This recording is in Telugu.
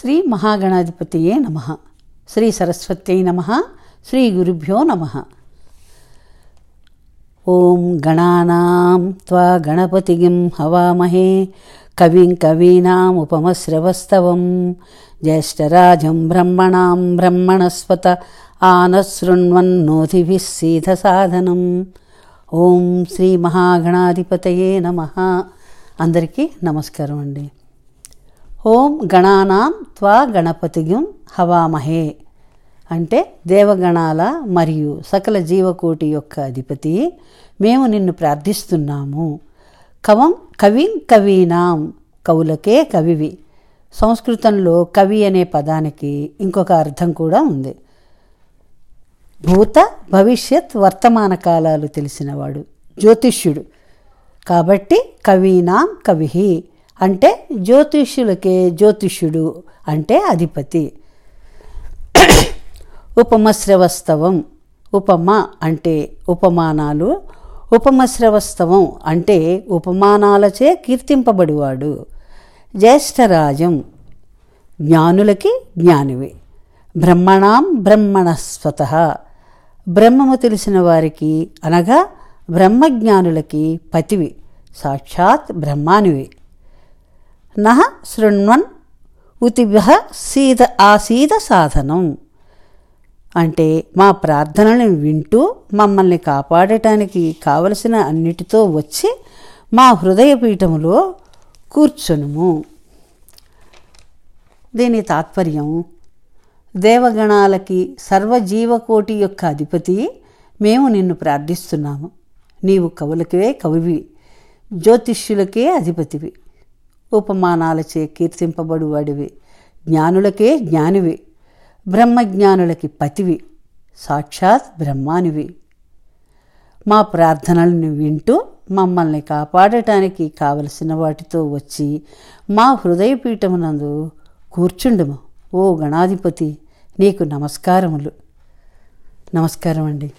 శ్రీ మహాగణాధిపతియే నమ. శ్రీ సరస్వత్యై నమ. శ్రీ గురుభ్యో నమ. ఓం గణానాం త్వా గణపతిగిం హవామహే. కవిం కవీనాముపమశ్రవస్తవం జ్యేష్టరాజం బ్రహ్మణాం బ్రహ్మణస్పత ఆనశృణ్వన్నోతిభిः సీధసాధనం. ఓం శ్రీ మహాగణాధిపతయే నమ. అందరికీ నమస్కారం అండి ఓం గణానాం త్వా గణపతిగం హవామహే. అంటే దేవగణాల మరియు సకల జీవకోటి యొక్క అధిపతి మేము నిన్ను ప్రార్థిస్తున్నాము. కవం కవిం కవీనాం కవులకే కవివి. సంస్కృతంలో కవి అనే పదానికి ఇంకొక అర్థం కూడా ఉంది. భూత భవిష్యత్ వర్తమాన కాలాలు తెలిసినవాడు జ్యోతిష్యుడు. కాబట్టి కవీనాం కవి అంటే జ్యోతిష్యులకే జ్యోతిష్యుడు అంటే అధిపతి. ఉపమశ్రవస్తవం ఉపమ అంటే ఉపమానాలు. ఉపమశ్రవస్తవం అంటే ఉపమానాలచే కీర్తింపబడివాడు. జ్యేష్ఠరాజం. జ్ఞానులకి జ్ఞానివి. బ్రహ్మణాం బ్రహ్మణస్వత. బ్రహ్మము తెలిసిన వారికి అనగా బ్రహ్మజ్ఞానులకి పతివి. సాక్షాత్ బ్రహ్మానివి. నహ శృణ్వన్ ఉతిభ సీత ఆసీద సాధనం. అంటే మా ప్రార్థనలను వింటూ మమ్మల్ని కాపాడటానికి కావలసిన అన్నిటితో వచ్చి మా హృదయపీఠములో కూర్చొనుము. దీని తాత్పర్యం దేవగణాలకి సర్వజీవకోటి యొక్క అధిపతి మేము నిన్ను ప్రార్థిస్తున్నాము. నీవు కవులకే కవివి జ్యోతిష్యులకే అధిపతివి. ఉపమానాలచే కీర్తింపబడువాడివి. జ్ఞానులకే జ్ఞానివి. బ్రహ్మజ్ఞానులకి పతివి. సాక్షాత్ బ్రహ్మానివి. మా ప్రార్థనలను వింటూ మమ్మల్ని కాపాడటానికి కావలసిన వాటితో వచ్చి మా హృదయపీఠమునందు కూర్చుండుము. ఓ గణాధిపతి నీకు నమస్కారములు. నమస్కారం అండి